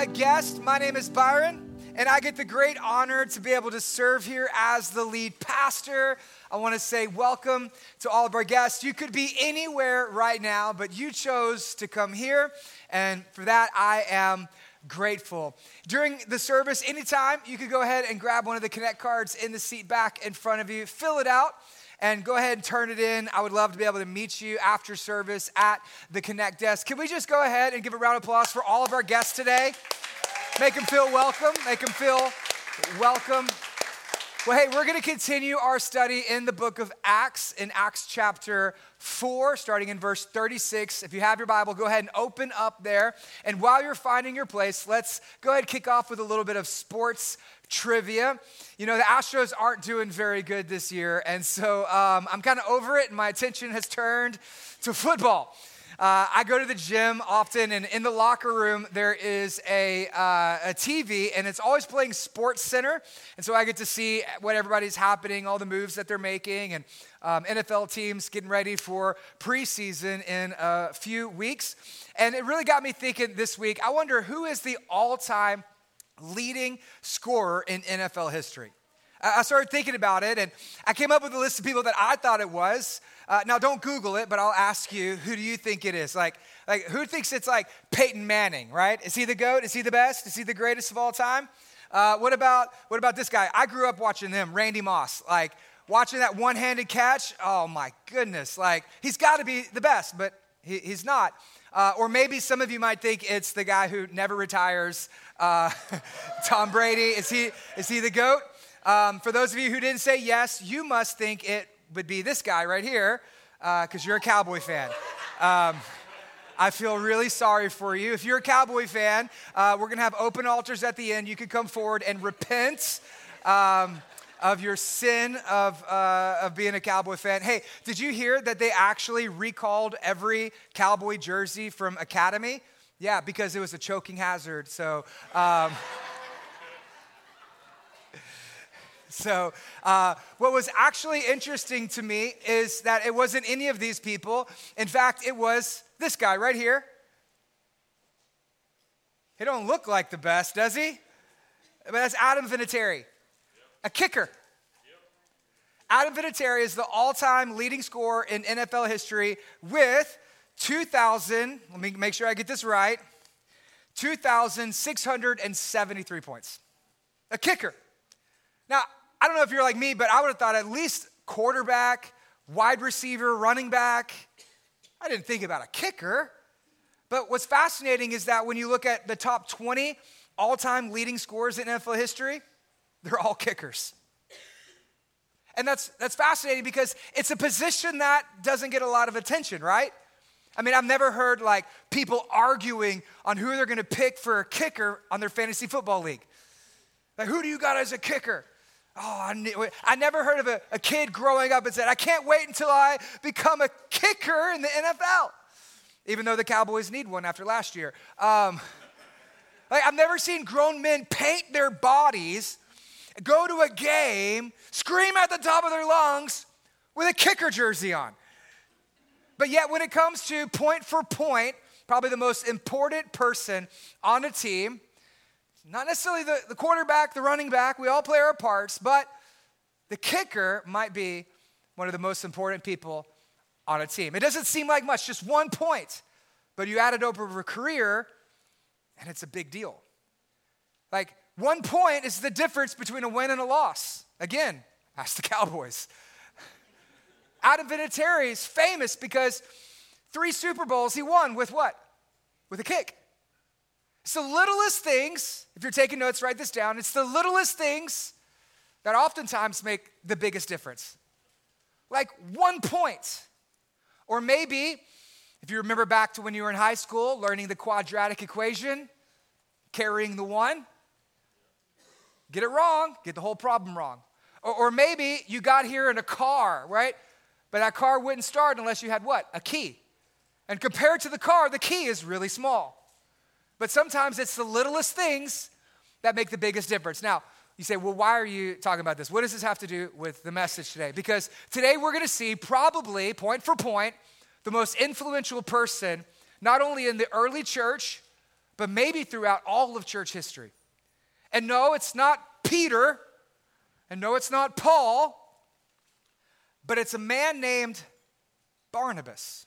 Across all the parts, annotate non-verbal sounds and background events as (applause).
a guest. My name is Byron, and I get the great honor to be able to serve here as the lead pastor. I want to say welcome to all of our guests. You could be anywhere right now, but you chose to come here, and for that, I am grateful. During the service, anytime, you could go ahead and grab one of the Connect cards in the seat back in front of you, fill it out and go ahead and turn it in. I would love to be able to meet you after service at the Connect desk. Can we just go ahead and give a round of applause for all of our guests today? Make them feel welcome. Make them feel welcome. Well, hey, we're going to continue our study in the book of Acts, in Acts chapter 4, starting in verse 36. If you have your Bible, go ahead and open up there. And while you're finding your place, let's go ahead and kick off with a little bit of sports trivia. You know, the Astros aren't doing very good this year, and so um, I'm kind of over it, and my attention has turned to football. Uh, I go to the gym often, and in the locker room, there is a, uh, a TV, and it's always playing Sports Center. And so I get to see what everybody's happening, all the moves that they're making, and um, NFL teams getting ready for preseason in a few weeks. And it really got me thinking this week I wonder who is the all time leading scorer in NFL history. I started thinking about it and I came up with a list of people that I thought it was. Uh, now, don't Google it, but I'll ask you, who do you think it is? Like, like, who thinks it's like Peyton Manning, right? Is he the GOAT? Is he the best? Is he the greatest of all time? Uh, what, about, what about this guy? I grew up watching him, Randy Moss. Like, watching that one handed catch, oh my goodness. Like, he's got to be the best, but he, he's not. Uh, or maybe some of you might think it's the guy who never retires, uh, (laughs) Tom Brady. Is he, is he the GOAT? Um, for those of you who didn't say yes, you must think it would be this guy right here because uh, you're a Cowboy fan. Um, I feel really sorry for you. If you're a Cowboy fan, uh, we're going to have open altars at the end. You can come forward and repent. Um, of your sin of, uh, of being a Cowboy fan. Hey, did you hear that they actually recalled every Cowboy jersey from Academy? Yeah, because it was a choking hazard. So, um, so uh, what was actually interesting to me is that it wasn't any of these people. In fact, it was this guy right here. He don't look like the best, does he? But that's Adam Vinatieri a kicker. Adam Vinatieri is the all time leading scorer in NFL history with 2,000, let me make sure I get this right, 2,673 points. A kicker. Now, I don't know if you're like me, but I would have thought at least quarterback, wide receiver, running back. I didn't think about a kicker. But what's fascinating is that when you look at the top 20 all time leading scorers in NFL history, they're all kickers. And that's, that's fascinating because it's a position that doesn't get a lot of attention, right? I mean, I've never heard like people arguing on who they're gonna pick for a kicker on their fantasy football league. Like, who do you got as a kicker? Oh, I, I never heard of a, a kid growing up and said, I can't wait until I become a kicker in the NFL, even though the Cowboys need one after last year. Um, like, I've never seen grown men paint their bodies go to a game, scream at the top of their lungs with a kicker jersey on. But yet, when it comes to point for point, probably the most important person on a team, not necessarily the, the quarterback, the running back, we all play our parts, but the kicker might be one of the most important people on a team. It doesn't seem like much, just one point, but you add it over a career, and it's a big deal. Like, one point is the difference between a win and a loss. Again, ask the (laughs) Cowboys. Adam Vinatieri is famous because three Super Bowls he won with what? With a kick. It's the littlest things, if you're taking notes, write this down. It's the littlest things that oftentimes make the biggest difference. Like one point. Or maybe, if you remember back to when you were in high school, learning the quadratic equation, carrying the one, get it wrong, get the whole problem wrong. Or, or maybe you got here in a car, right? But that car wouldn't start unless you had what? A key. And compared to the car, the key is really small. But sometimes it's the littlest things that make the biggest difference. Now, you say, well, why are you talking about this? What does this have to do with the message today? Because today we're going to see, probably point for point, the most influential person, not only in the early church, but maybe throughout all of church history. And no, it's not Peter, and no, it's not Paul, but it's a man named Barnabas.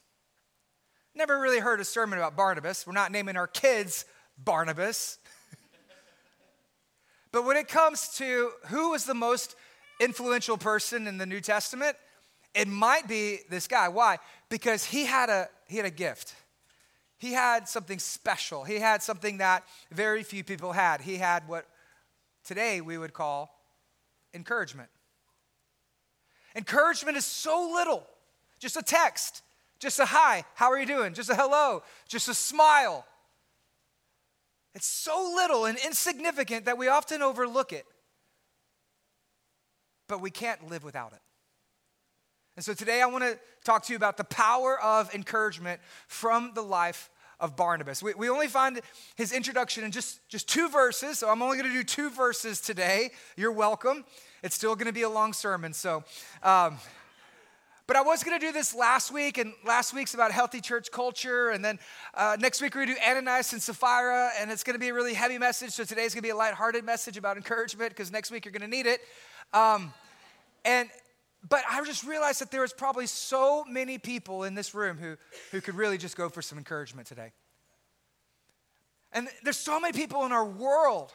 Never really heard a sermon about Barnabas. We're not naming our kids Barnabas. (laughs) but when it comes to who was the most influential person in the New Testament, it might be this guy. Why? Because he had a he had a gift. He had something special. He had something that very few people had. He had what today we would call encouragement. Encouragement is so little. Just a text, just a hi, how are you doing? Just a hello, just a smile. It's so little and insignificant that we often overlook it. But we can't live without it. And so today I want to talk to you about the power of encouragement from the life of Barnabas. We, we only find his introduction in just, just two verses, so I'm only going to do two verses today. You're welcome. It's still going to be a long sermon, so. Um, but I was going to do this last week, and last week's about healthy church culture. And then uh, next week, we're going to do Ananias and Sapphira, and it's going to be a really heavy message. So today's going to be a lighthearted message about encouragement because next week you're going to need it. Um, and but I just realized that there was probably so many people in this room who, who could really just go for some encouragement today. And there's so many people in our world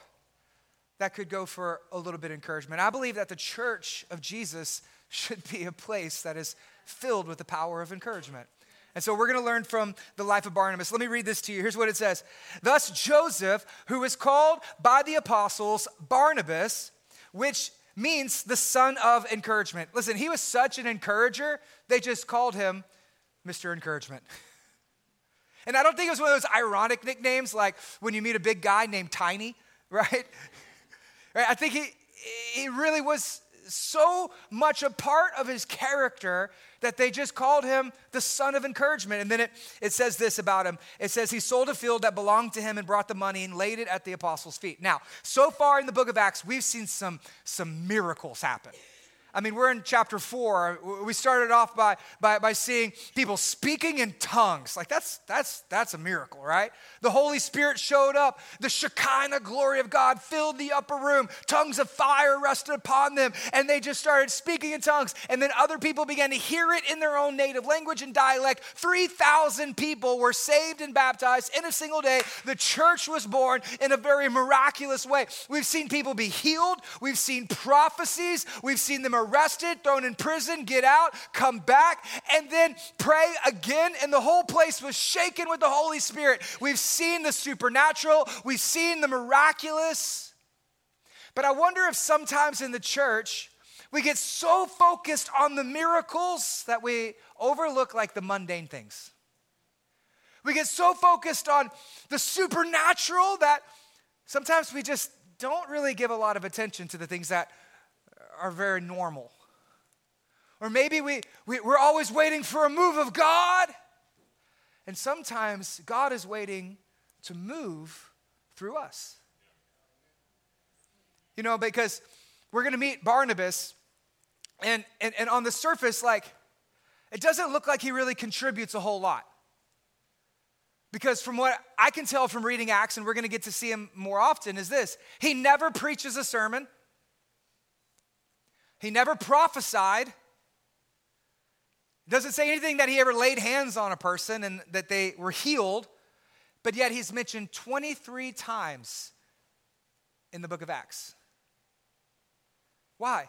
that could go for a little bit of encouragement. I believe that the church of Jesus should be a place that is filled with the power of encouragement. And so we're going to learn from the life of Barnabas. Let me read this to you. Here's what it says Thus, Joseph, who was called by the apostles Barnabas, which means the son of encouragement. Listen, he was such an encourager, they just called him Mr. Encouragement. And I don't think it was one of those ironic nicknames like when you meet a big guy named Tiny, (laughs) right? Right? I think he, he really was so much a part of his character that they just called him the son of encouragement. And then it, it says this about him it says, He sold a field that belonged to him and brought the money and laid it at the apostles' feet. Now, so far in the book of Acts, we've seen some, some miracles happen. I mean, we're in chapter four. We started off by, by, by seeing people speaking in tongues. Like, that's, that's, that's a miracle, right? The Holy Spirit showed up. The Shekinah glory of God filled the upper room. Tongues of fire rested upon them, and they just started speaking in tongues. And then other people began to hear it in their own native language and dialect. 3,000 people were saved and baptized in a single day. The church was born in a very miraculous way. We've seen people be healed, we've seen prophecies, we've seen them arrested, thrown in prison, get out, come back, and then pray again. And the whole place was shaken with the Holy Spirit. We've seen the supernatural, we've seen the miraculous. But I wonder if sometimes in the church, we get so focused on the miracles that we overlook like the mundane things. We get so focused on the supernatural that sometimes we just don't really give a lot of attention to the things that are very normal. Or maybe we, we, we're always waiting for a move of God. And sometimes God is waiting to move through us. You know, because we're going to meet Barnabas, and, and, and on the surface, like, it doesn't look like he really contributes a whole lot. Because from what I can tell from reading Acts, and we're going to get to see him more often, is this he never preaches a sermon. He never prophesied. Doesn't say anything that he ever laid hands on a person and that they were healed, but yet he's mentioned 23 times in the book of Acts. Why?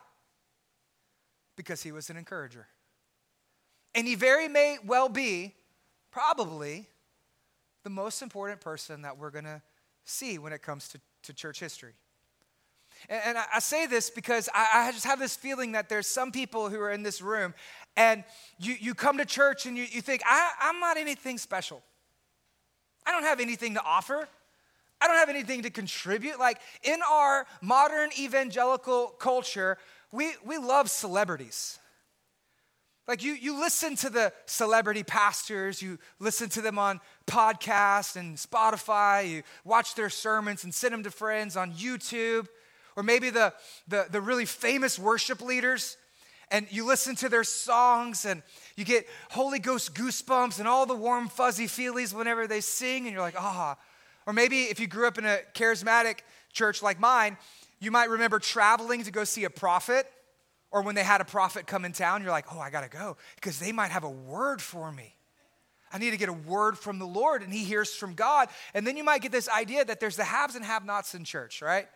Because he was an encourager. And he very may well be, probably, the most important person that we're going to see when it comes to, to church history. And, I, say this because I, just have this feeling that there's some people who are in this room and you, you come to church and you, you think, I'm not anything special. I don't have anything to offer. I don't have anything to contribute. Like in our modern evangelical culture, we, we love celebrities. Like you, you listen to the celebrity pastors, you listen to them on podcasts and Spotify, you watch their sermons and send them to friends on YouTube or maybe the, the, the really famous worship leaders, and you listen to their songs and you get Holy Ghost goosebumps and all the warm, fuzzy feelies whenever they sing, and you're like, ah. Or maybe if you grew up in a charismatic church like mine, you might remember traveling to go see a prophet, or when they had a prophet come in town, you're like, oh, I gotta go, because they might have a word for me. I need to get a word from the Lord, and He hears from God. And then you might get this idea that there's the haves and have nots in church, right?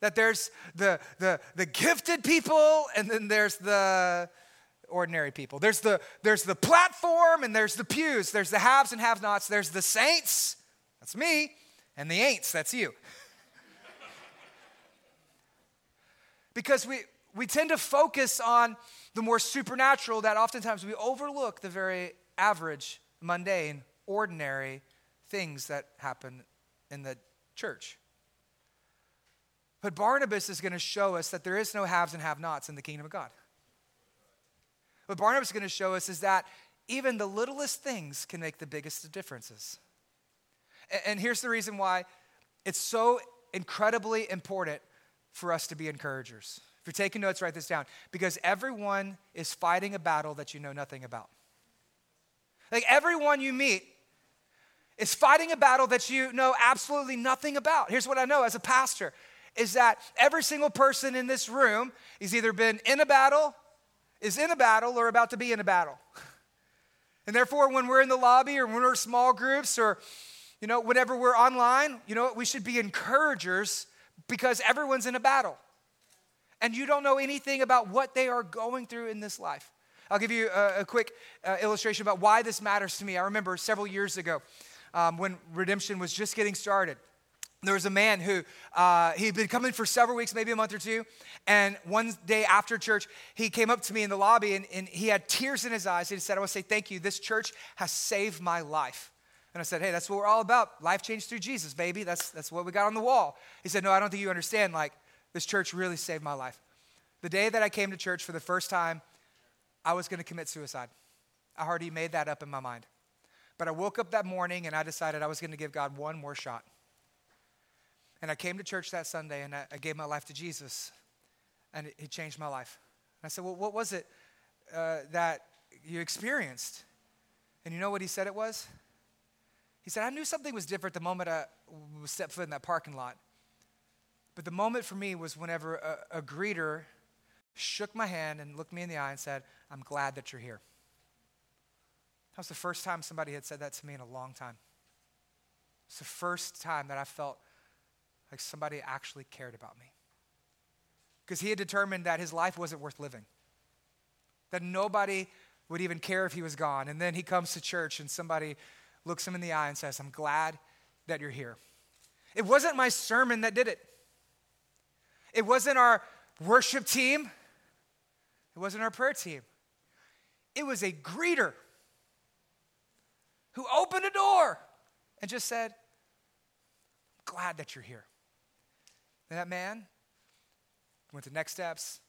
That there's the, the, the gifted people, and then there's the ordinary people. There's the, there's the platform, and there's the pews. There's the haves and have nots. There's the saints, that's me, and the ain'ts, that's you. (laughs) because we, we tend to focus on the more supernatural that oftentimes we overlook the very average mundane, ordinary things that happen in the church. But Barnabas is going to show us that there is no haves and have nots in the kingdom of God. What Barnabas is going to show us is that even the littlest things can make the biggest of differences. And here's the reason why it's so incredibly important for us to be encouragers. If you're taking notes, write this down. Because everyone is fighting a battle that you know nothing about. Like everyone you meet is fighting a battle that you know absolutely nothing about. Here's what I know as a pastor is that every single person in this room has either been in a battle, is in a battle, or about to be in a battle. And therefore, when we're in the lobby or when we're small groups or, you know, whenever we're online, you know, we should be encouragers because everyone's in a battle. And you don't know anything about what they are going through in this life. I'll give you a, a quick uh, illustration about why this matters to me. I remember several years ago um, when redemption was just getting started. There was a man who uh, he'd been coming for several weeks, maybe a month or two. And one day after church, he came up to me in the lobby and, and he had tears in his eyes. He said, I want to say thank you. This church has saved my life. And I said, Hey, that's what we're all about. Life changed through Jesus, baby. That's, that's what we got on the wall. He said, No, I don't think you understand. Like, this church really saved my life. The day that I came to church for the first time, I was going to commit suicide. I already made that up in my mind. But I woke up that morning and I decided I was going to give God one more shot. And I came to church that Sunday and I, I gave my life to Jesus, and it, changed my life. And I said, Well, what was it uh, that you experienced? And you know what he said it was? He said, I knew something was different the moment I stepped foot in that parking lot. But the moment for me was whenever a, a greeter shook my hand and looked me in the eye and said, I'm glad that you're here. That was the first time somebody had said that to me in a long time. It's the first time that I felt like somebody actually cared about me. Because he had determined that his life wasn't worth living, that nobody would even care if he was gone. And then he comes to church and somebody looks him in the eye and says, I'm glad that you're here. It wasn't my sermon that did it, it wasn't our worship team, it wasn't our prayer team. It was a greeter who opened a door and just said, I'm glad that you're here. That man went to next steps,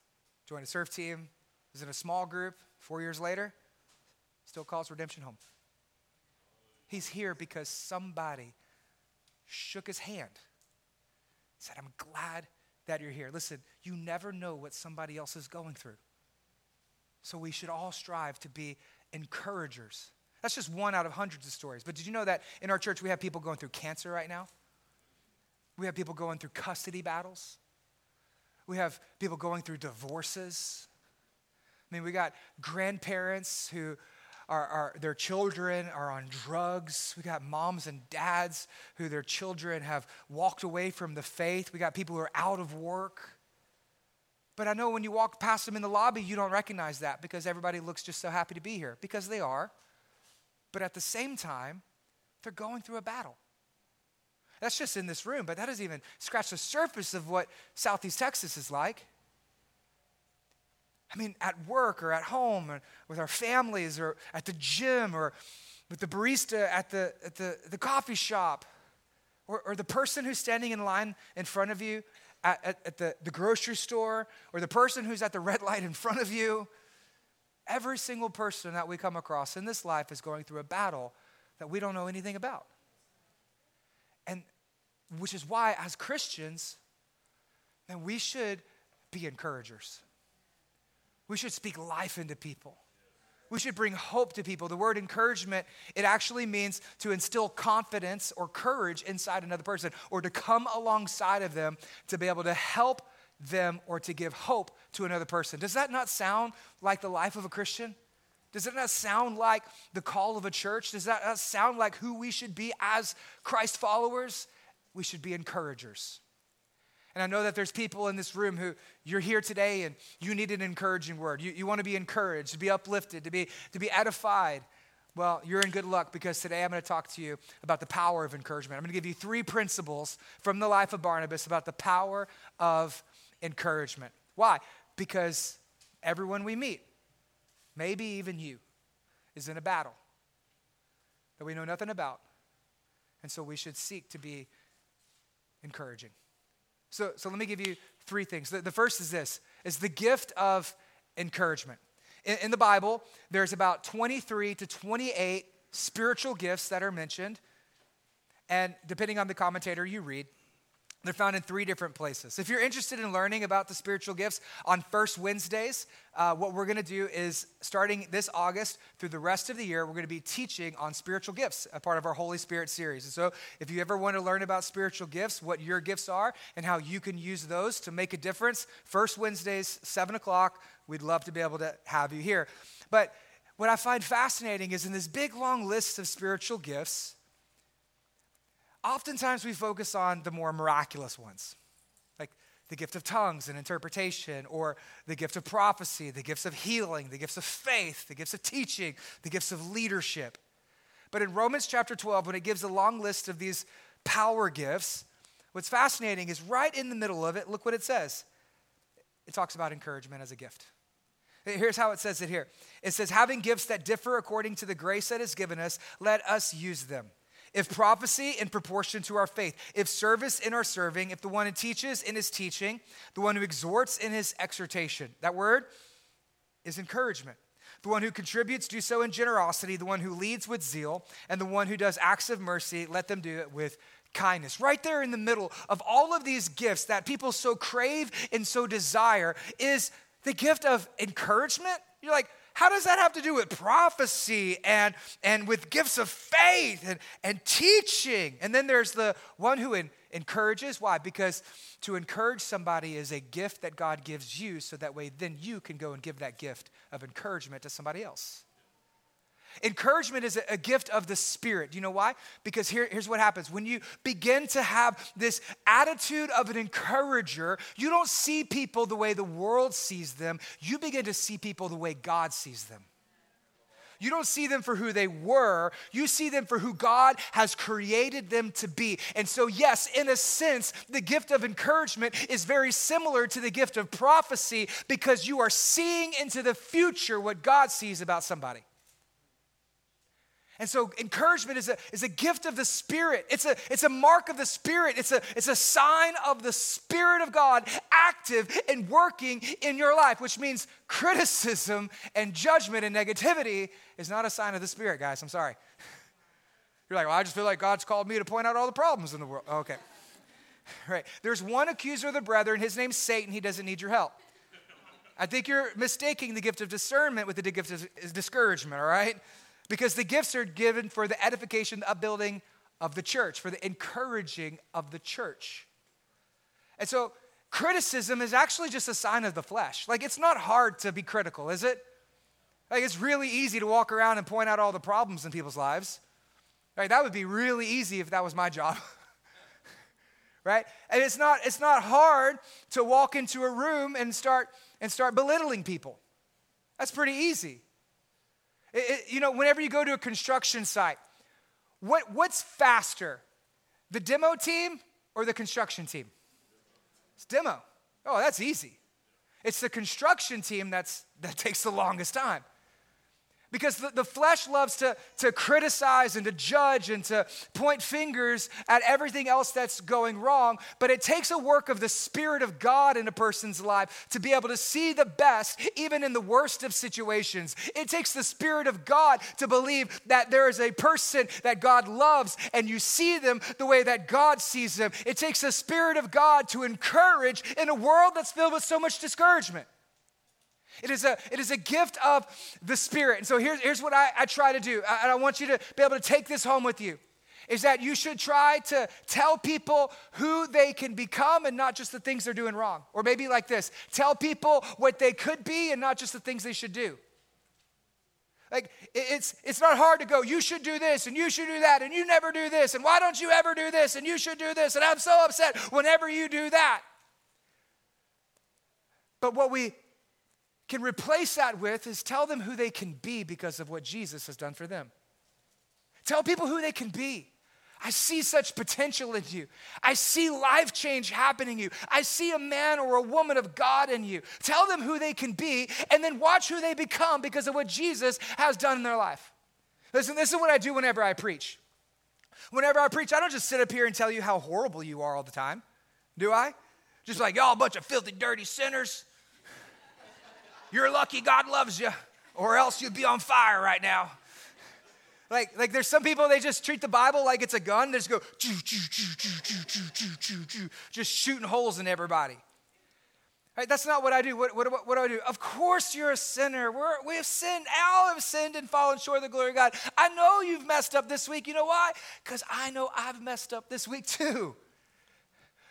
joined a surf team, was in a small group. Four years later, still calls redemption home. He's here because somebody shook his hand, said, I'm glad that you're here. Listen, you never know what somebody else is going through. So we should all strive to be encouragers. That's just one out of hundreds of stories. But did you know that in our church we have people going through cancer right now? We have people going through custody battles. We have people going through divorces. I mean, we got grandparents who are, are, their children are on drugs. We got moms and dads who their children have walked away from the faith. We got people who are out of work. But I know when you walk past them in the lobby, you don't recognize that because everybody looks just so happy to be here, because they are. But at the same time, they're going through a battle. That's just in this room, but that doesn't even scratch the surface of what Southeast Texas is like. I mean, at work or at home or with our families or at the gym or with the barista at the, at the, the coffee shop or, or the person who's standing in line in front of you at, at, at the, the grocery store or the person who's at the red light in front of you. Every single person that we come across in this life is going through a battle that we don't know anything about. Which is why, as Christians, then we should be encouragers. We should speak life into people. We should bring hope to people. The word encouragement, it actually means to instill confidence or courage inside another person or to come alongside of them to be able to help them or to give hope to another person. Does that not sound like the life of a Christian? Does it not sound like the call of a church? Does that not sound like who we should be as Christ followers? We should be encouragers. And I know that there's people in this room who you're here today and you need an encouraging word. You, you want to be encouraged, to be uplifted, to be, to be edified. Well, you're in good luck because today I'm going to talk to you about the power of encouragement. I'm going to give you three principles from the life of Barnabas about the power of encouragement. Why? Because everyone we meet, maybe even you, is in a battle that we know nothing about. And so we should seek to be encouraging. So, so let me give you three things. The, the first is this is the gift of encouragement. In, in the Bible, there's about 23 to 28 spiritual gifts that are mentioned. And depending on the commentator you read, they're found in three different places. If you're interested in learning about the spiritual gifts on first Wednesdays, uh, what we're going to do is starting this August through the rest of the year, we're going to be teaching on spiritual gifts, a part of our Holy Spirit series. And so, if you ever want to learn about spiritual gifts, what your gifts are, and how you can use those to make a difference, first Wednesdays, 7 o'clock, we'd love to be able to have you here. But what I find fascinating is in this big long list of spiritual gifts, oftentimes we focus on the more miraculous ones, like the gift of tongues and interpretation, or the gift of prophecy, the gifts of healing, the gifts of faith, the gifts of teaching, the gifts of leadership. But in Romans chapter 12, when it gives a long list of these power gifts, what's fascinating is right in the middle of it, look what it says. It talks about encouragement as a gift. Here's how it says it here it says, having gifts that differ according to the grace that is given us, let us use them. If prophecy in proportion to our faith, if service in our serving, if the one who teaches in his teaching, the one who exhorts in his exhortation. That word is encouragement. The one who contributes, do so in generosity. The one who leads with zeal. And the one who does acts of mercy, let them do it with kindness. Right there in the middle of all of these gifts that people so crave and so desire is the gift of encouragement. You're like, how does that have to do with prophecy and, and with gifts of faith and, and teaching? And then there's the one who in, encourages. Why? Because to encourage somebody is a gift that God gives you, so that way then you can go and give that gift of encouragement to somebody else. Encouragement is a gift of the Spirit. Do you know why? Because here, here's what happens. When you begin to have this attitude of an encourager, you don't see people the way the world sees them, you begin to see people the way God sees them. You don't see them for who they were. You see them for who God has created them to be. And so, yes, in a sense, the gift of encouragement is very similar to the gift of prophecy because you are seeing into the future what God sees about somebody. And so encouragement is a, is a gift of the Spirit. It's a, it's a mark of the Spirit. It's a, it's a sign of the Spirit of God active and working in your life, which means criticism and judgment and negativity is not a sign of the Spirit, guys. I'm sorry. (laughs) You're like, well, I just feel like God's called me to point out all the problems in the world. Okay. (laughs) Right. There's one accuser of the brethren. His name's Satan. He doesn't need your help. I think you're mistaking the gift of discernment with the gift of discouragement, all right? Because the gifts are given for the edification, the upbuilding of the church, for the encouraging of the church. And so criticism is actually just a sign of the flesh. Like it's not hard to be critical, is it? Like it's really easy to walk around and point out all the problems in people's lives. Right? That would be really easy if that was my job. (laughs) right? And it's not it's not hard to walk into a room and start and start belittling people. That's pretty easy. It, you know, whenever you go to a construction site, what, what's faster, the demo team or the construction team? It's demo. Oh, that's easy. It's the construction team that's, that (laughs) takes the longest time. Because the, the flesh loves to, to criticize and to judge and to point fingers at everything else that's going wrong. But it takes a work of the Spirit of God in a person's life to be able to see the best, even in the worst of situations. It takes the Spirit of God to believe that there is a person that God loves and you see them the way that God sees them. It takes the Spirit of God to encourage in a world that's filled with so much discouragement. It is a, it is a gift of the Spirit. And so here's, here's what I, I try to do. And I want you to be able to take this home with you is that you should try to tell people who they can become and not just the things they're doing wrong. Or maybe like this tell people what they could be and not just the things they should do. Like, it's, it's not hard to go, you should do this and you should do that and you never do this and why don't you ever do this and you should do this and I'm so upset whenever you do that. But what we can replace that with is tell them who they can be because of what Jesus has done for them. Tell people who they can be. I see such potential in you. I see life change happening in you. I see a man or a woman of God in you. Tell them who they can be and then watch who they become because of what Jesus has done in their life. Listen, this is what I do whenever I preach. Whenever I preach, I don't just sit up here and tell you how horrible you are all the time, do I? Just like, y'all a bunch of filthy, dirty sinners. You're lucky God loves you, or else you'd be on fire right now. Like, like there's some people, they just treat the Bible like it's a gun. They just go, choo, choo, choo, choo, choo, choo, choo, choo, choo, just shooting holes in everybody. Right, that's not what I do. What, what, what, do I do? Of course you're a sinner. We're, we have sinned. All have sinned and fallen short of the glory of God. I know you've messed up this week. You know why? Because I know I've messed up this week too.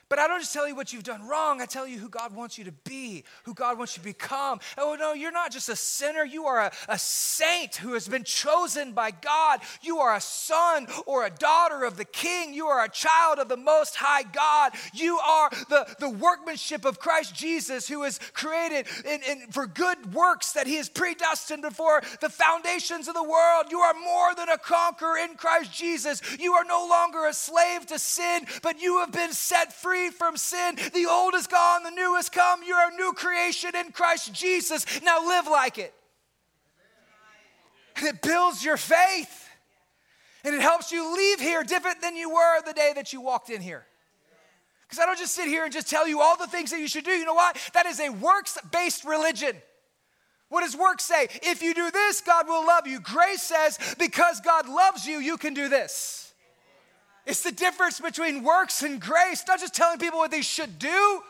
But I don't just tell you what you've done wrong. I tell you who God wants you to be, who God wants you to become. Oh, no, you're not just a sinner. You are a, a saint who has been chosen by God. You are a son or a daughter of the king. You are a child of the most high God. You are the, the workmanship of Christ Jesus who is created in, in, for good works that he has predestined before the foundations of the world. You are more than a conqueror in Christ Jesus. You are no longer a slave to sin, but you have been set free free from sin. The old is gone, the new has come. You're a new creation in Christ Jesus. Now live like it. And it builds your faith. And it helps you leave here different than you were the day that you walked in here. Because I don't just sit here and just tell you all the things that you should do. You know what? That is a works based religion. What does works say? If you do this, God will love you. Grace says, because God loves you, you can do this. It's the difference between works and grace, not just telling people what they should do,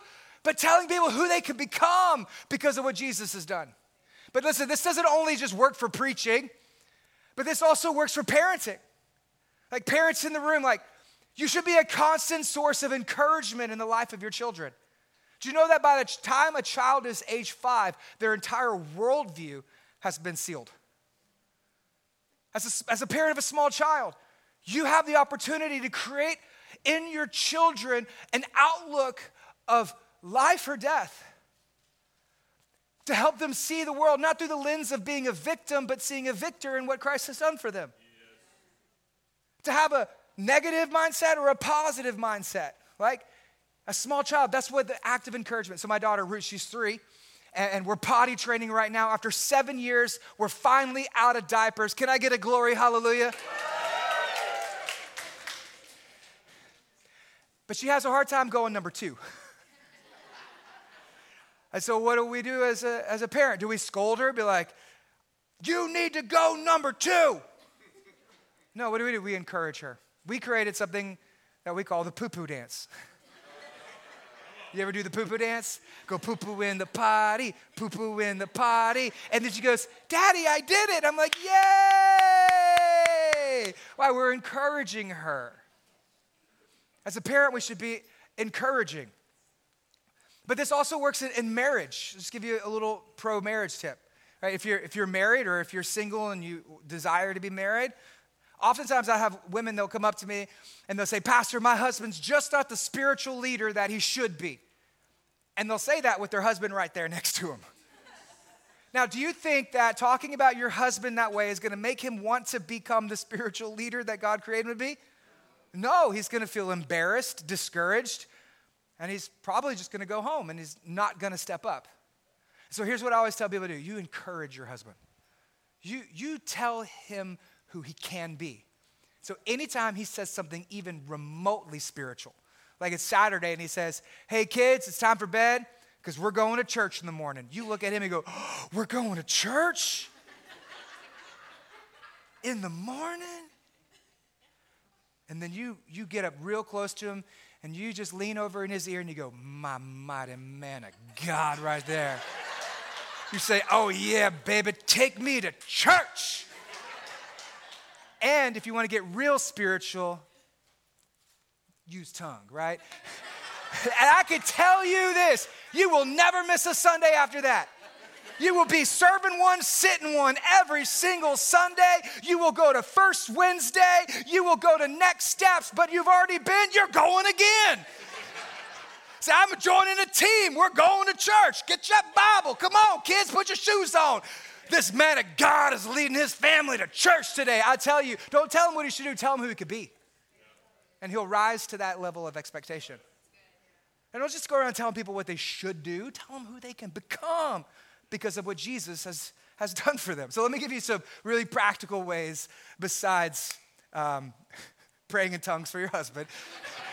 but telling people who they can become because of what Jesus has done. But listen, this doesn't only just work for preaching, but this also works for parenting. Like parents in the room, like you should be a constant source of encouragement in the life of your children. Do you know that by the time a child is age five, their entire worldview has been sealed? As a, as a parent of a small child, you have the opportunity to create in your children an outlook of life or death. To help them see the world not through the lens of being a victim, but seeing a victor in what Christ has done for them. Yes. To have a negative mindset or a positive mindset. Like a small child, that's what the act of encouragement. So, my daughter, Ruth, she's three and, we're potty training right now. After seven years, we're finally out of diapers. Can I get a glory hallelujah? But she has a hard time going number two. (laughs) and so, what do we do as a, as a parent? Do we scold her, be like, you need to go number two? No, what do we do? We encourage her. We created something that we call the poo poo dance. (laughs) You ever do the poo poo dance? Go poo poo in the potty, poo poo in the potty. And then she goes, Daddy, I did it. I'm like, Yay! Why? We're encouraging her. As a parent, we should be encouraging. But this also works in, in marriage. Just give you a little pro marriage tip. Right? If, you're, if you're married or if you're single and you desire to be married, oftentimes I have women, they'll come up to me and they'll say, Pastor, my husband's just not the spiritual leader that he should be. And they'll say that with their husband right there next to him. Now, do you think that talking about your husband that way is going to make him want to become the spiritual leader that God created him to be? No, he's going to feel embarrassed, discouraged, and he's probably just going to go home and he's not going to step up. So here's what I always tell people to do you encourage your husband, you, you tell him who he can be. So anytime he says something even remotely spiritual, like it's Saturday and he says, Hey kids, it's time for bed because we're going to church in the morning. You look at him and go, oh, We're going to church? (laughs) in the morning? And then you, you get up real close to him and you just lean over in his ear and you go, My mighty man of God, right there. You say, Oh, yeah, baby, take me to church. And if you want to get real spiritual, use tongue, right? (laughs) and I can tell you this you will never miss a Sunday after that. You will be serving one, sitting one every single Sunday. You will go to First Wednesday. You will go to Next Steps, but you've already been, you're going again. Say, I'm joining a team. We're going to church. Get your Bible. Come on, kids, put your shoes on. This man of God is leading his family to church today. I tell you, don't tell him what he should do, tell him who he could be. And he'll rise to that level of expectation. And don't just go around telling people what they should do, tell them who they can become because of what Jesus has, has (laughs) done for them. So let me give you some really practical ways besides um, (laughs) praying in tongues for your husband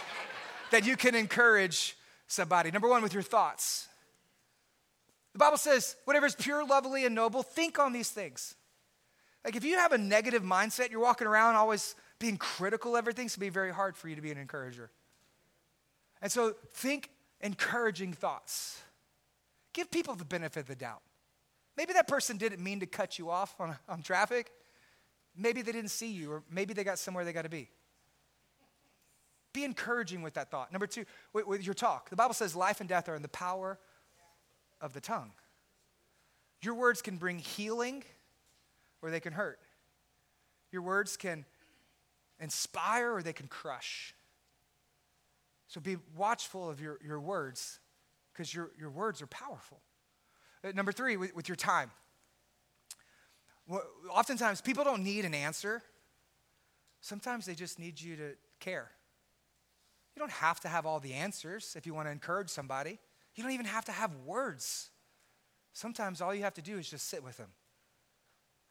(laughs) that you can encourage somebody. Number one, with your thoughts. The Bible says, whatever is pure, lovely, and noble, think on these things. Like if you have a negative mindset, you're walking around always being critical of everything, it's gonna be very hard for you to be an encourager. And so think encouraging thoughts. Give people the benefit of the doubt. Maybe that person didn't mean to cut you off on, on traffic. Maybe they didn't see you, or maybe they got somewhere they got to be. Be encouraging with that thought. Number two, with, with, your talk. The Bible says life and death are in the power of the tongue. Your words can bring healing or they can hurt. Your words can inspire or they can crush. So be watchful of your, your words because your, your words are powerful. Uh, number three, with, with your time. Well, oftentimes, people don't need an answer. Sometimes they just need you to care. You don't have to have all the answers if you want to encourage somebody. You don't even have to have words. Sometimes all you have to do is just sit with them.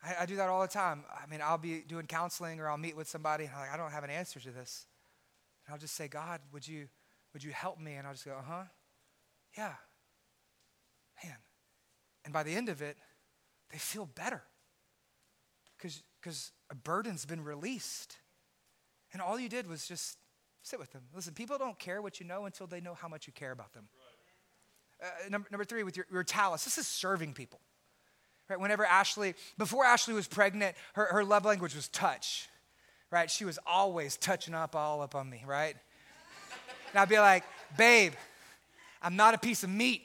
I, I do that all the time. I mean, I'll be doing counseling or I'll meet with somebody and I'm like, I don't have an answer to this. And I'll just say, God, would you, would you help me? And I'll just go, uh huh. Yeah. Man. And by the end of it, they feel better because a burden's been released. And all you did was just sit with them. Listen, people don't care what you know until they know how much you care about them. Uh, number, number three, with your, your talents, this is serving people. Right? Whenever Ashley, before Ashley was pregnant, her, her love language was touch. Right? She was always touching up all up on me, right? And I'd be like, babe, I'm not a piece of meat.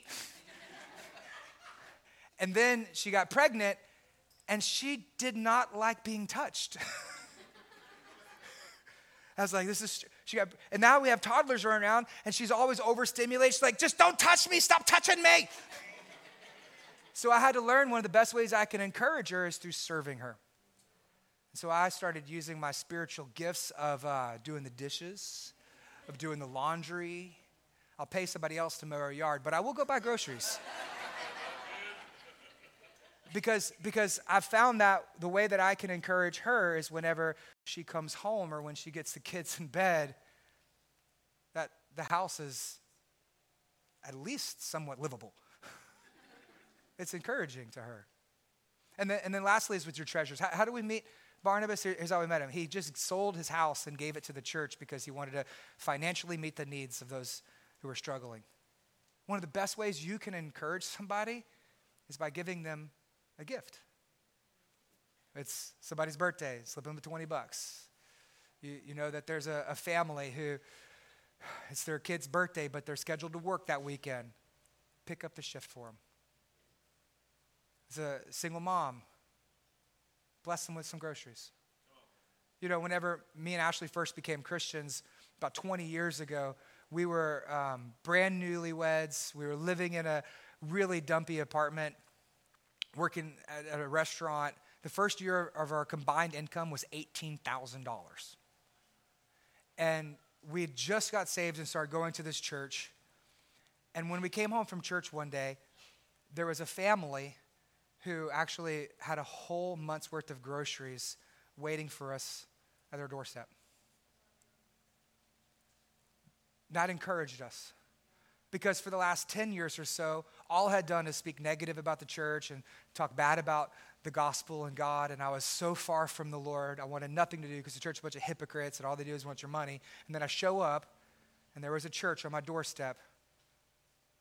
and then she got pregnant and she did not like being touched. I was like, this is, she got, and now we have toddlers running around and she's always overstimulated. She's like, just don't touch me, stop touching me. so I had to learn one of the best ways I can encourage her is through serving her. And so I started using my spiritual gifts of uh, doing the dishes, of doing the laundry, I'll pay somebody else to mow our yard, but I will go buy groceries. because because I've found that the way that I can encourage her is whenever she comes home or when she gets the kids in bed, that the house is at least somewhat livable. (laughs) it's encouraging to her. And then, and then lastly is with your treasures. How, how do we meet Barnabas? Here's how we met him. He just sold his house and gave it to the church because he wanted to financially meet the needs of those who are struggling. One of the best ways you can encourage somebody is by giving them a gift. It's somebody's birthday, slip them 20 bucks. You, you know that there's a, a family who it's their kid's birthday, but they're scheduled to work that weekend. Pick up the shift for them. It's a single mom. Bless them with some groceries. You know, whenever me and Ashley first became Christians about 20 years ago, we were um, brand newlyweds. We were living in a really dumpy apartment, working at, at a restaurant. The first year of our combined income was $18,000. And we had just got saved and started going to this church. And when we came home from church one day, there was a family who actually had a whole month's worth of groceries waiting for us at their doorstep. That encouraged us. Because for the last 10 years or so, all I had done is speak negative about the church and talk bad about the gospel and God. And I was so far from the Lord. I wanted nothing to do because the church is a bunch of hypocrites and all they do is want your money. And then I show up and there was a church on my doorstep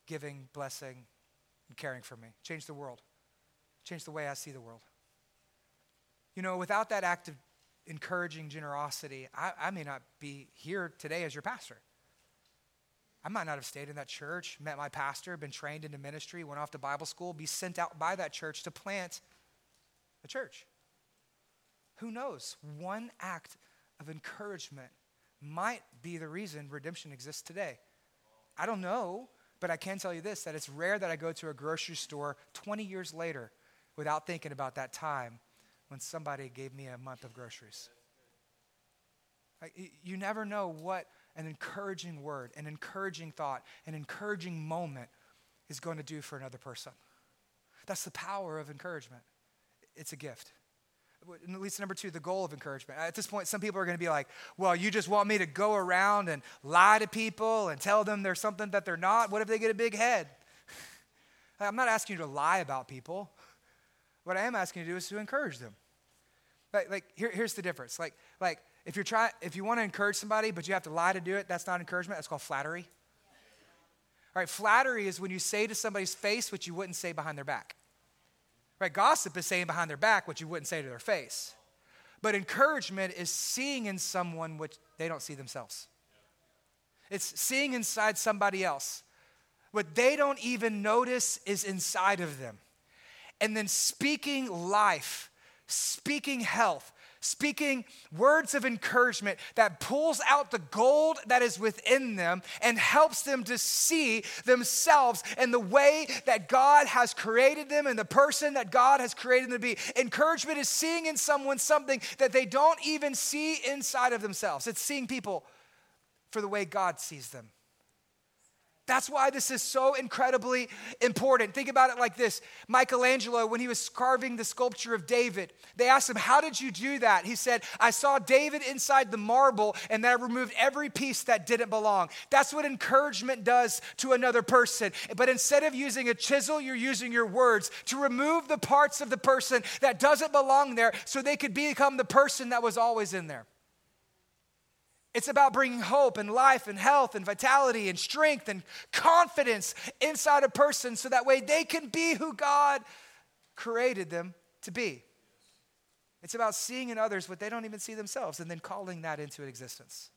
giving, blessing, and caring for me. Changed the world. changed the way I see the world. You know, without that act of encouraging generosity, I, I may not be here today as your pastor. I might not have stayed in that church, met my pastor, been trained into ministry, went off to Bible school, be sent out by that church to plant a church. Who knows? One act of encouragement might be the reason redemption exists today. I don't know, but I can tell you this that it's rare that I go to a grocery store 20 years later without thinking about that time when somebody gave me a month of groceries. You never know what an encouraging word, an encouraging thought, an encouraging moment is going to do for another person. That's the power of encouragement. It's a gift. At least number two, the goal of encouragement. At this point, some people are going to be like, well, you just want me to go around and lie to people and tell them there's something that they're not? What if they get a big head? (laughs) I'm not asking you to lie about people. What I am asking you to do is to encourage them. Like, like here, here's the difference. Like, like if you're trying, if you want to encourage somebody, but you have to lie to do it, that's not encouragement. That's called flattery. All right, flattery is when you say to somebody's face what you wouldn't say behind their back. Right? Gossip is saying behind their back what you wouldn't say to their face. But encouragement is seeing in someone what they don't see themselves. It's seeing inside somebody else. What they don't even notice is inside of them. And then speaking life, speaking health, speaking words of encouragement that pulls out the gold that is within them and helps them to see themselves in the way that God has created them and the person that God has created them to be. Encouragement is seeing in someone something that they don't even see inside of themselves. It's seeing people for the way God sees them. That's why this is so incredibly important. Think about it like this Michelangelo, when he was carving the sculpture of David, they asked him, How did you do that? He said, I saw David inside the marble and then I removed every piece that didn't belong. That's what encouragement does to another person. But instead of using a chisel, you're using your words to remove the parts of the person that doesn't belong there so they could become the person that was always in there. It's about bringing hope and life and health and vitality and strength and confidence inside a person so that way they can be who God created them to be. It's about seeing in others what they don't even see themselves and then calling that into existence.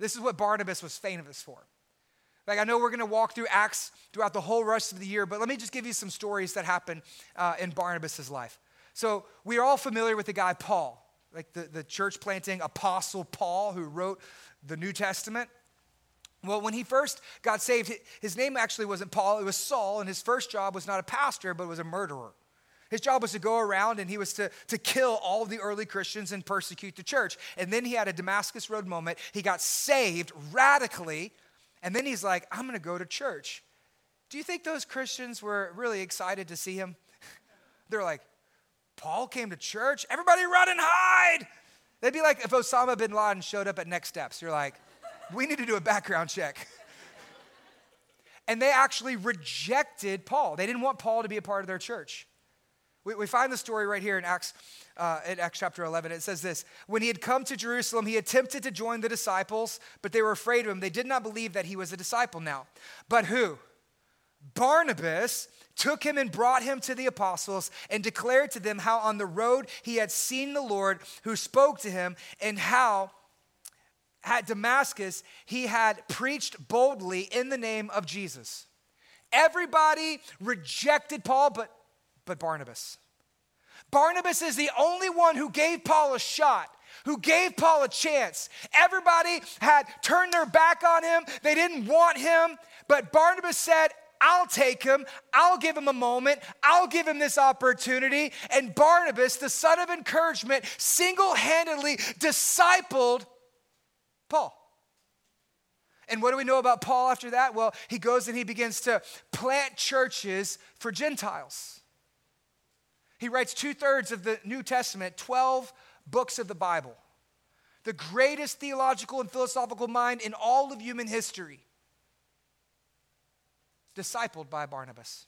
This is what Barnabas was famous for. Like, I know we're going to walk through Acts throughout the whole rest of the year, but let me just give you some stories that happened uh, in Barnabas' life. So, we are all familiar with the guy Paul like the, the church planting apostle Paul, who wrote the New Testament. Well, when he first got saved, his name actually wasn't Paul, it was Saul, and his first job was not a pastor, but was a murderer. His job was to go around and he was to, to kill all the early Christians and persecute the church. And then he had a Damascus Road moment. He got saved radically, and then he's like, I'm gonna go to church. Do you think those Christians were really excited to see him? (laughs) They're like, Paul came to church. Everybody run and hide. They'd be like if Osama bin Laden showed up at Next Steps. You're like, we need to do a background check. (laughs) and they actually rejected Paul. They didn't want Paul to be a part of their church. We, we find the story right here in Acts, uh, in Acts chapter 11. It says this When he had come to Jerusalem, he attempted to join the disciples, but they were afraid of him. They did not believe that he was a disciple now. But who? Barnabas took him and brought him to the apostles and declared to them how on the road he had seen the Lord who spoke to him and how at Damascus he had preached boldly in the name of Jesus. Everybody rejected Paul, but, but Barnabas. Barnabas is the only one who gave Paul a shot who gave Paul a chance. Everybody had turned their back on him. They didn't want him. But Barnabas said, I'll take him. I'll give him a moment. I'll give him this opportunity. And Barnabas, the son of encouragement, single handedly discipled Paul. And what do we know about Paul after that? Well, he goes and he begins to plant churches for Gentiles. He writes two thirds of the New Testament, 12 books of the Bible. The greatest theological and philosophical mind in all of human history discipled by Barnabas.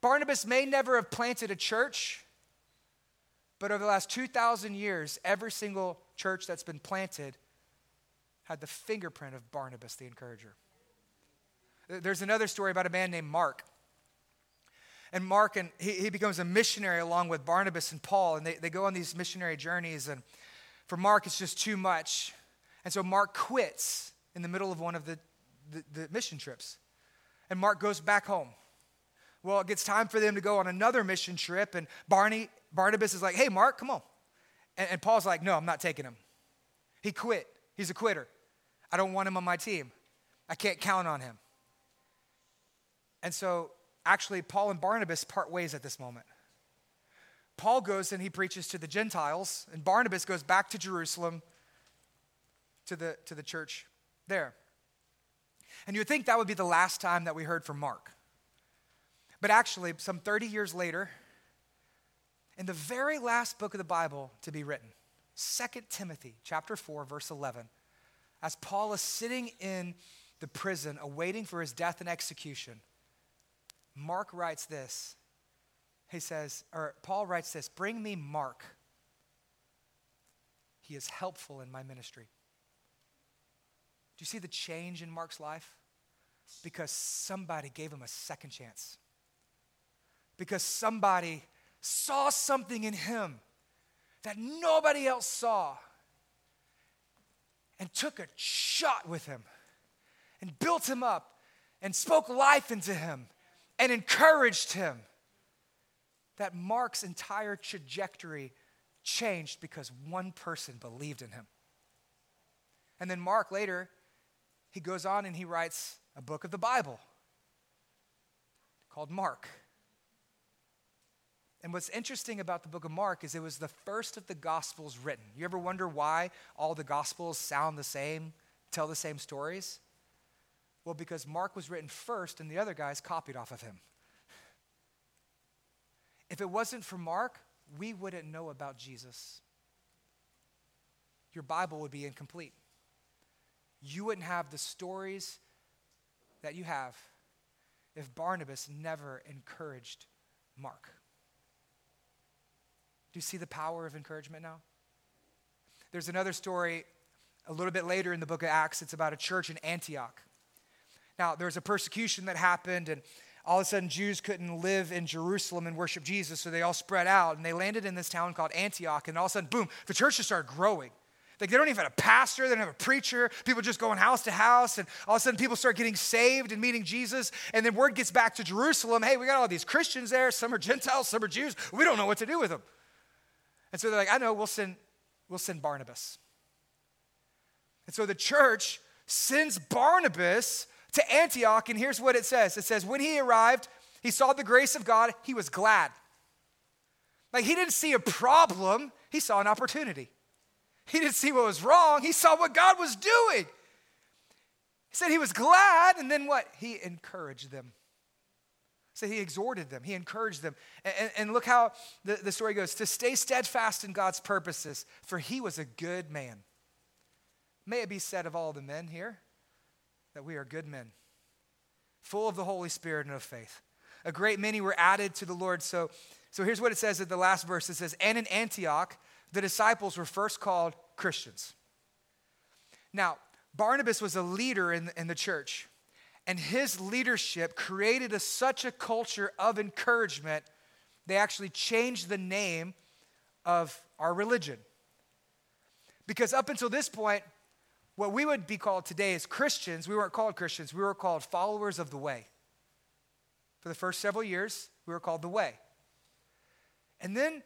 Barnabas may never have planted a church, but over the last 2,000 years, every single church that's been planted had the fingerprint of Barnabas, the encourager. There's another story about a man named Mark. And Mark, and he, he becomes a missionary along with Barnabas and Paul, and they, they go on these missionary journeys. And for Mark, it's just too much. And so Mark quits in the middle of one of the, the, the mission trips. And Mark goes back home. Well, it gets time for them to go on another mission trip, and Barney, Barnabas is like, hey, Mark, come on. And, and Paul's like, no, I'm not taking him. He quit. He's a quitter. I don't want him on my team. I can't count on him. And so, actually, Paul and Barnabas part ways at this moment. Paul goes and he preaches to the Gentiles, and Barnabas goes back to Jerusalem to the, to the church there. And you would think that would be the last time that we heard from Mark. But actually, some 30 years later, in the very last book of the Bible to be written, 2 Timothy chapter 4 verse 11, as Paul is sitting in the prison awaiting for his death and execution, Mark writes this. He says, or Paul writes this, "Bring me Mark. He is helpful in my ministry." Do you see the change in Mark's life? Because somebody gave him a second chance because somebody saw something in him that nobody else saw and took a shot with him and built him up and spoke life into him and encouraged him. That Mark's entire trajectory changed because one person believed in him. And then Mark later, he goes on and he writes a book of the Bible called Mark. And what's interesting about the book of Mark is it was the first of the gospels written. You ever wonder why all the gospels sound the same, tell the same stories? Well, because Mark was written first and the other guys copied off of him. If it wasn't for Mark, we wouldn't know about Jesus. Your Bible would be incomplete. You wouldn't have the stories that you have if Barnabas never encouraged Mark. Do you see the power of encouragement now? There's another story a little bit later in the book of Acts. It's about a church in Antioch. Now, there was a persecution that happened, and all of a sudden, Jews couldn't live in Jerusalem and worship Jesus, so they all spread out, and they landed in this town called Antioch, and all of a sudden, boom, the church just started growing. Like they don't even have a pastor, they don't have a preacher. People just going house to house, and all of a sudden people start getting saved and meeting Jesus. And then word gets back to Jerusalem hey, we got all these Christians there. Some are Gentiles, some are Jews. We don't know what to do with them. And so they're like, I know, we'll send, we'll send Barnabas. And so the church sends Barnabas to Antioch, and here's what it says it says, When he arrived, he saw the grace of God, he was glad. Like he didn't see a problem, he saw an opportunity. He didn't see what was wrong, he saw what God was doing. He said he was glad, and then what? He encouraged them. So he exhorted them, he encouraged them. And, and look how the, the story goes to stay steadfast in God's purposes, for he was a good man. May it be said of all the men here that we are good men, full of the Holy Spirit and of faith. A great many were added to the Lord. So, so here's what it says at the last verse it says, And in Antioch, the disciples were first called Christians. Now, Barnabas was a leader in, in the church. And his leadership created a, such a culture of encouragement, they actually changed the name of our religion. Because up until this point, what we would be called today as Christians, we weren't called Christians, we were called followers of the way. For the first several years, we were called the way. And then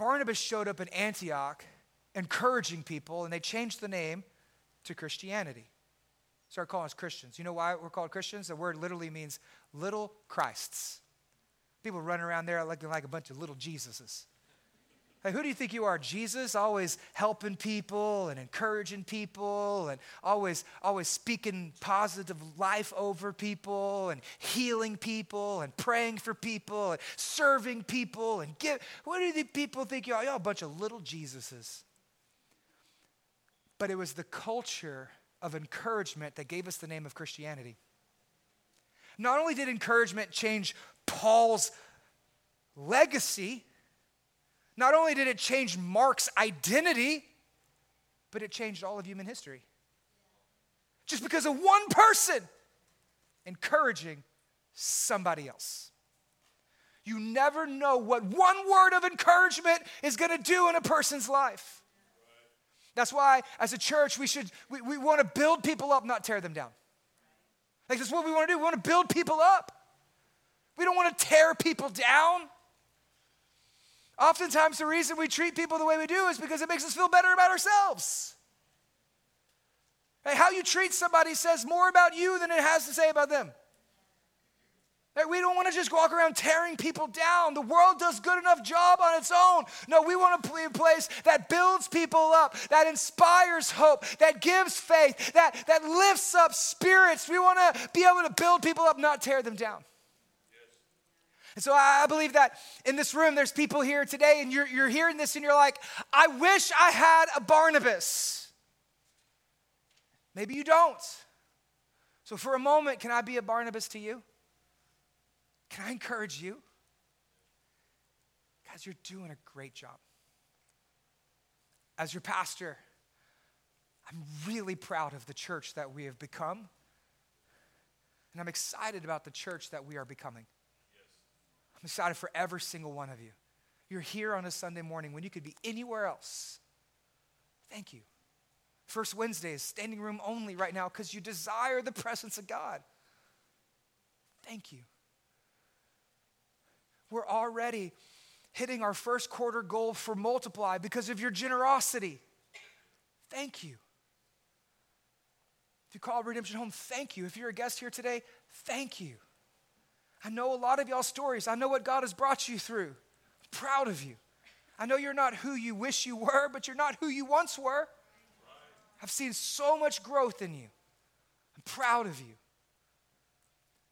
Barnabas showed up in Antioch encouraging people, and they changed the name to Christianity start calling us Christians. You know why we're called Christians? The word literally means little Christs. People run around there looking like a bunch of little Jesuses. Hey, who do you think you are? Jesus, always helping people and encouraging people and always, always speaking positive life over people and healing people and praying for people and serving people and give. What do the people think you are? You're a bunch of little Jesuses. But it was the culture of encouragement that gave us the name of Christianity. Not only did encouragement change Paul's legacy, not only did it change Mark's identity, but it changed all of human history. Just because of one person encouraging somebody else. You never know what one word of encouragement is going to do in a person's life. That's why, as a church, we should we, we want to build people up, not tear them down. Like that's what we want to do. We want to build people up. We don't want to tear people down. Oftentimes, the reason we treat people the way we do is because it makes us feel better about ourselves. How you treat somebody says more about you than it has to say about them. We don't want to just walk around tearing people down. The world does good enough job on its own. No, we want to be a place that builds people up, that inspires hope, that gives faith, that, that lifts up spirits. We want to be able to build people up, not tear them down. And so I believe that in this room, there's people here today, and you're, you're hearing this and you're like, I wish I had a Barnabas. Maybe you don't. So for a moment, can I be a Barnabas to you? Can I encourage you? Guys, you're doing a great job. As your pastor, I'm really proud of the church that we have become. And I'm excited about the church that we are becoming. I'm excited for every single one of you. You're here on a Sunday morning when you could be anywhere else. Thank you. First Wednesday is standing room only right now because you desire the (laughs) presence of God. Thank you we're already hitting our first quarter goal for multiply because of your generosity. Thank you. If you call Redemption home, thank you. If you're a guest here today, thank you. I know a lot of y'all stories. I know what God has brought you through. I'm proud of you. I know you're not who you wish you were, but you're not who you once were. I've seen so much growth in you. I'm proud of you.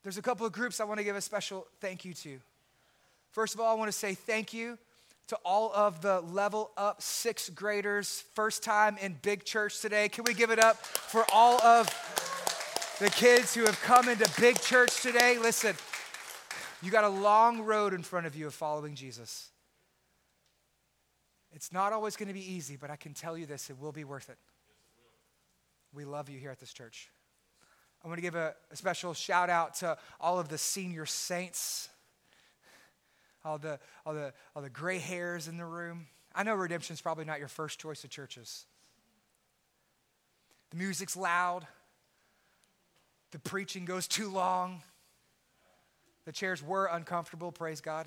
There's a couple of groups I want to give a special thank you to. First of all, I want to say thank you to all of the level up sixth graders, first time in big church today. Can we give it up for all of the kids who have come into big church today? Listen, you got a long road in front of you of following Jesus. It's not always going to be easy, but I can tell you this it will be worth it. We love you here at this church. I want to give a, a special shout out to all of the senior saints all the, all the, all the gray hairs in the room. I know redemption is probably not your first choice of churches. The music's loud, the preaching goes too long, the chairs were uncomfortable, praise God.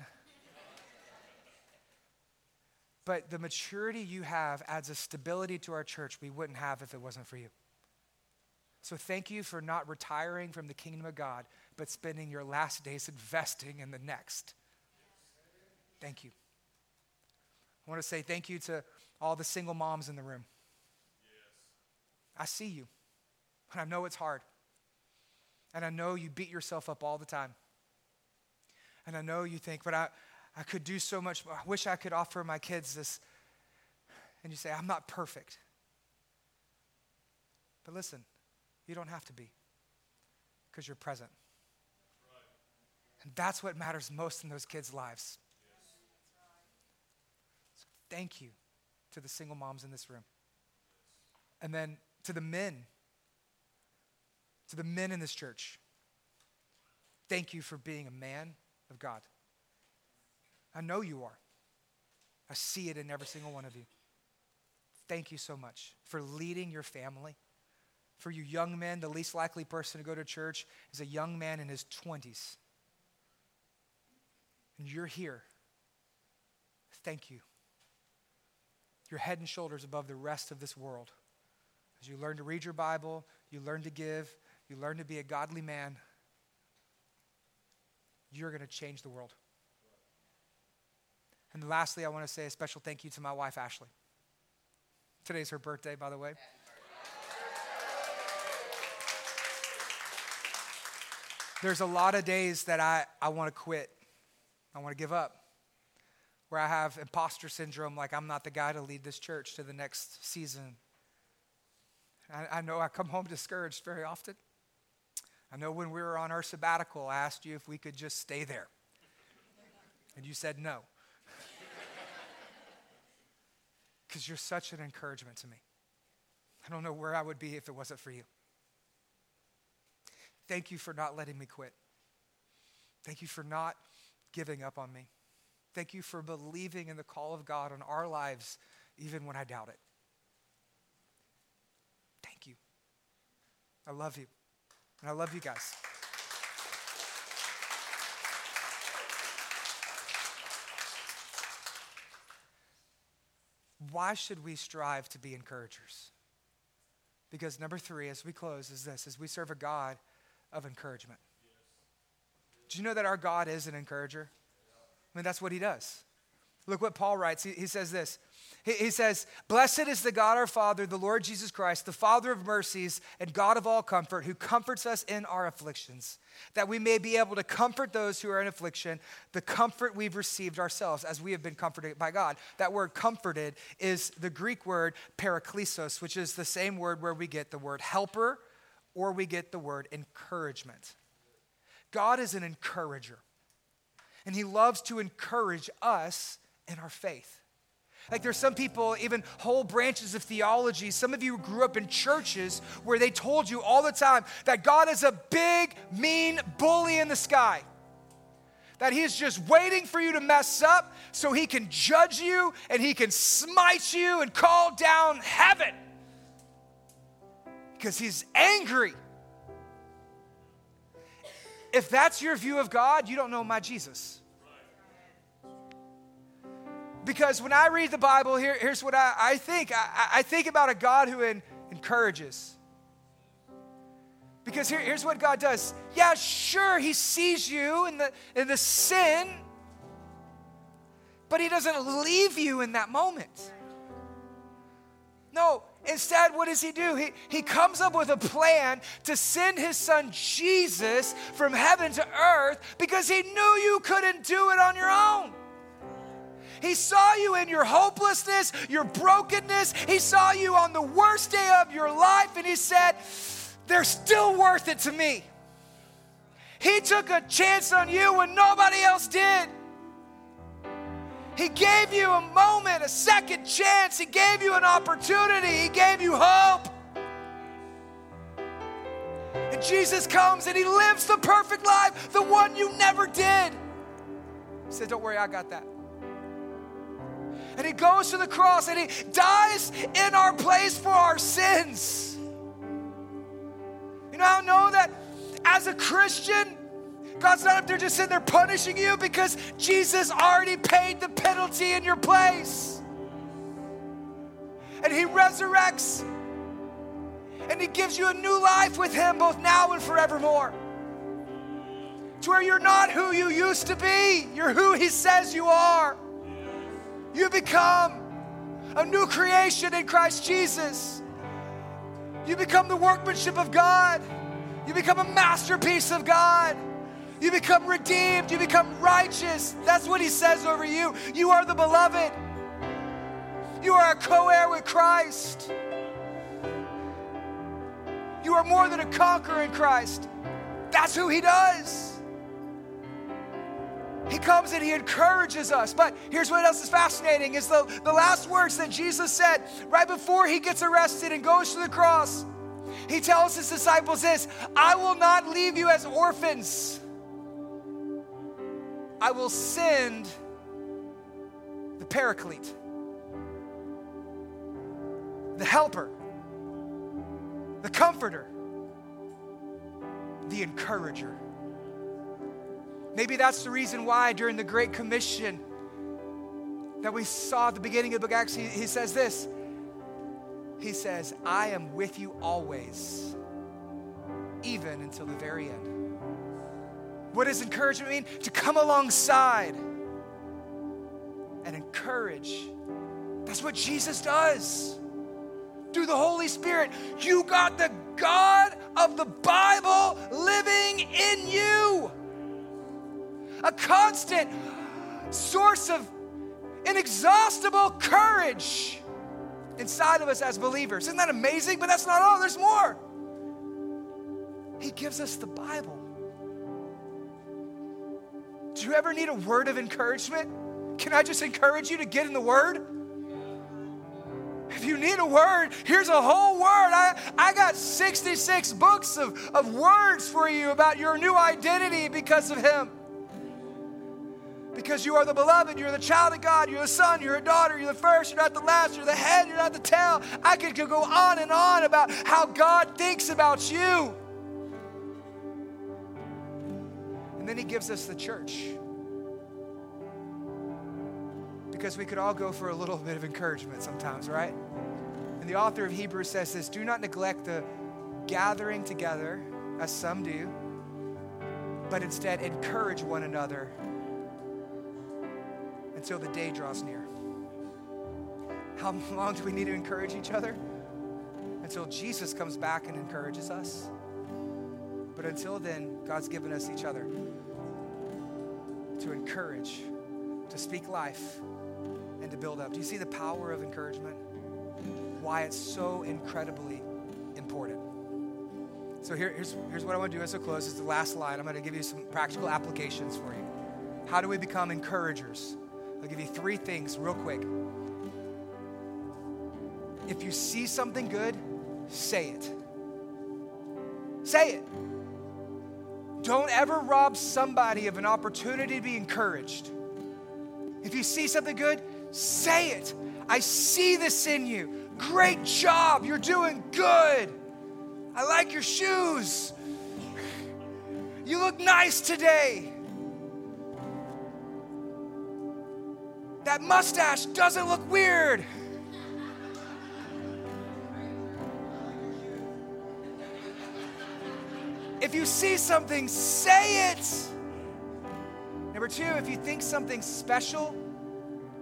But the maturity you have adds a stability to our church we wouldn't have if it wasn't for you. So thank you for not retiring from the kingdom of God, but spending your last days investing in the next. Thank you. I want to say thank you to all the single moms in the room. I see you, and I know it's hard. And I know you beat yourself up all the time. And I know you think, but I, I could do so much. I wish I could offer my kids this. And you say, I'm not perfect. But listen, you don't have to be because you're present. And that's what matters most in those kids' lives. Thank you to the single moms in this room. And then to the men, to the men in this church, thank you for being a man of God. I know you are. I see it in every single one of you. Thank you so much for leading your family. For you young men, the least likely person to go to church is a young man in his 20s. And you're here. Thank you you're head and shoulders above the rest of this world. As you learn to read your Bible, you learn to give, you learn to be a godly man, you're going to change the world. And lastly, I want to say a special thank you to my wife, Ashley. Today's her birthday, by the way. There's a lot of days that I, I want to quit. I want to give up where I have imposter syndrome, like I'm not the guy to lead this church to the next season. I, I know I come home discouraged very often. I know when we were on our sabbatical, I asked you if we could just stay there. And you said no. (laughs) Because you're such an encouragement to me. I don't know where I would be if it wasn't for you. Thank you for not letting me quit. Thank you for not giving up on me. Thank you for believing in the call of God on our lives, even when I doubt it. Thank you. I love you. And I love you guys. Why should we strive to be encouragers? Because number three, as we close, is this is we serve a God of encouragement. Do you know that our God is an encourager? I mean, that's what he does. Look what Paul writes. He, he says this he, he says, Blessed is the God our Father, the Lord Jesus Christ, the Father of mercies and God of all comfort, who comforts us in our afflictions, that we may be able to comfort those who are in affliction, the comfort we've received ourselves as we have been comforted by God. That word comforted is the Greek word paraklesis, which is the same word where we get the word helper or we get the word encouragement. God is an encourager, and He loves to encourage us in our faith. Like there's some people, even whole branches of theology, some of you grew up in churches where they told you all the time that God is a big, mean bully in the sky. That he is just waiting for you to mess up so he can judge you and he can smite you and call down heaven. Because he's angry. If that's your view of God, you don't know my Jesus. Because when I read the Bible, here, here's what I, I think I, I, think about a God who in, encourages. Because here, here's what God does. Yeah, sure, He sees you in the, in the sin, but He doesn't leave you in that moment. No, Instead, what does he do? He, he comes up with a plan to send his son Jesus from heaven to earth because he knew you couldn't do it on your own. He saw you in your hopelessness, your brokenness. He saw you on the worst day of your life, and He said, They're still worth it to me. He took a chance on you when nobody else did. He gave you a moment, a second chance. He gave you an opportunity. He gave you hope. And Jesus comes and He lives the perfect life, the one you never did. He said, Don't worry, I got that and he goes to the cross and he dies in our place for our sins. You know, I know that as a Christian, God's not up there just sitting there punishing you because Jesus already paid the penalty in your place. And he resurrects and he gives you a new life with him both now and forevermore. To where you're not who you used to be, you're who he says you are. You become a new creation in Christ Jesus. You become the workmanship of God. You become a masterpiece of God. You become redeemed. You become righteous. That's what he says over you. You are the beloved. You are a co heir with Christ. You are more than a conqueror in Christ. That's who he does. He comes and he encourages us. But here's what else is fascinating is the, the last words that Jesus said right before he gets arrested and goes to the cross. He tells his disciples this I will not leave you as orphans. I will send the paraclete, the helper, the comforter, the encourager. Maybe that's the reason why during the Great Commission that we saw at the beginning of the book Acts, he, he says this. He says, I am with you always, even until the very end. What does encouragement mean? To come alongside and encourage. That's what Jesus does through the Holy Spirit. You got the God of the Bible living in you a constant source of inexhaustible courage inside of us as believers. Isn't that amazing? But that's not all, there's more. He gives us the Bible. Do you ever need a word of encouragement? Can I just encourage you to get in the Word? If you need a word, here's a whole word. I, I got 66 books of, of words for you about your new identity because of Him. Because you are the beloved, you're the child of God, you're the son, you're a daughter, you're the first, you're not the last, you're the head, you're not the tail. I could go on and on about how God thinks about you. And then he gives us the church. Because we could all go for a little bit of encouragement sometimes, right? And the author of Hebrews says this do not neglect the gathering together, as some do, but instead encourage one another until the day draws near. How long do we need to encourage each other? Until Jesus comes back and encourages us. But until then, God's given us each other to encourage, to speak life, and to build up. Do you see the power of encouragement? Why it's so incredibly important. So here, here's, here's what I want to do as I close. It's the last slide. I'm going to give you some practical applications for you. How do we become encouragers? I'll give you three things real quick. If you see something good, say it. Say it. Don't ever rob somebody of an opportunity to be encouraged. If you see something good, say it. I see this in you. Great job. You're doing good. I like your shoes. You look nice today. That mustache doesn't look weird. If you see something, say it. Number two, if you think something special,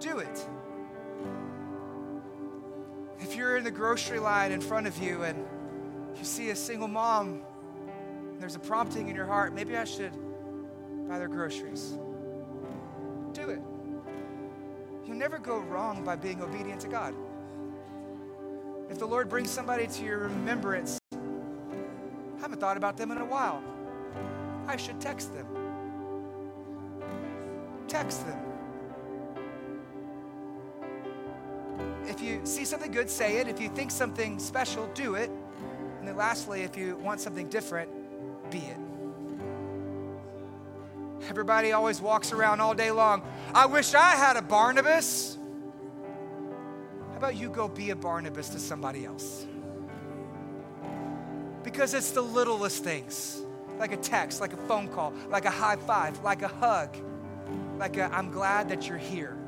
do it. If you're in the grocery line in front of you and you see a single mom, there's a prompting in your heart, maybe I should buy their groceries. Do it. You never go wrong by being obedient to God. If the Lord brings somebody to your remembrance, I haven't thought about them in a while. I should text them. Text them. If you see something good, say it. If you think something special, do it. And then lastly, if you want something different, be it. Everybody always walks around all day long. I wish I had a Barnabas. How about you go be a Barnabas to somebody else? Because it's the littlest things like a text, like a phone call, like a high five, like a hug, like I'm glad that you're here.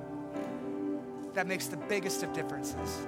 That makes the biggest of differences.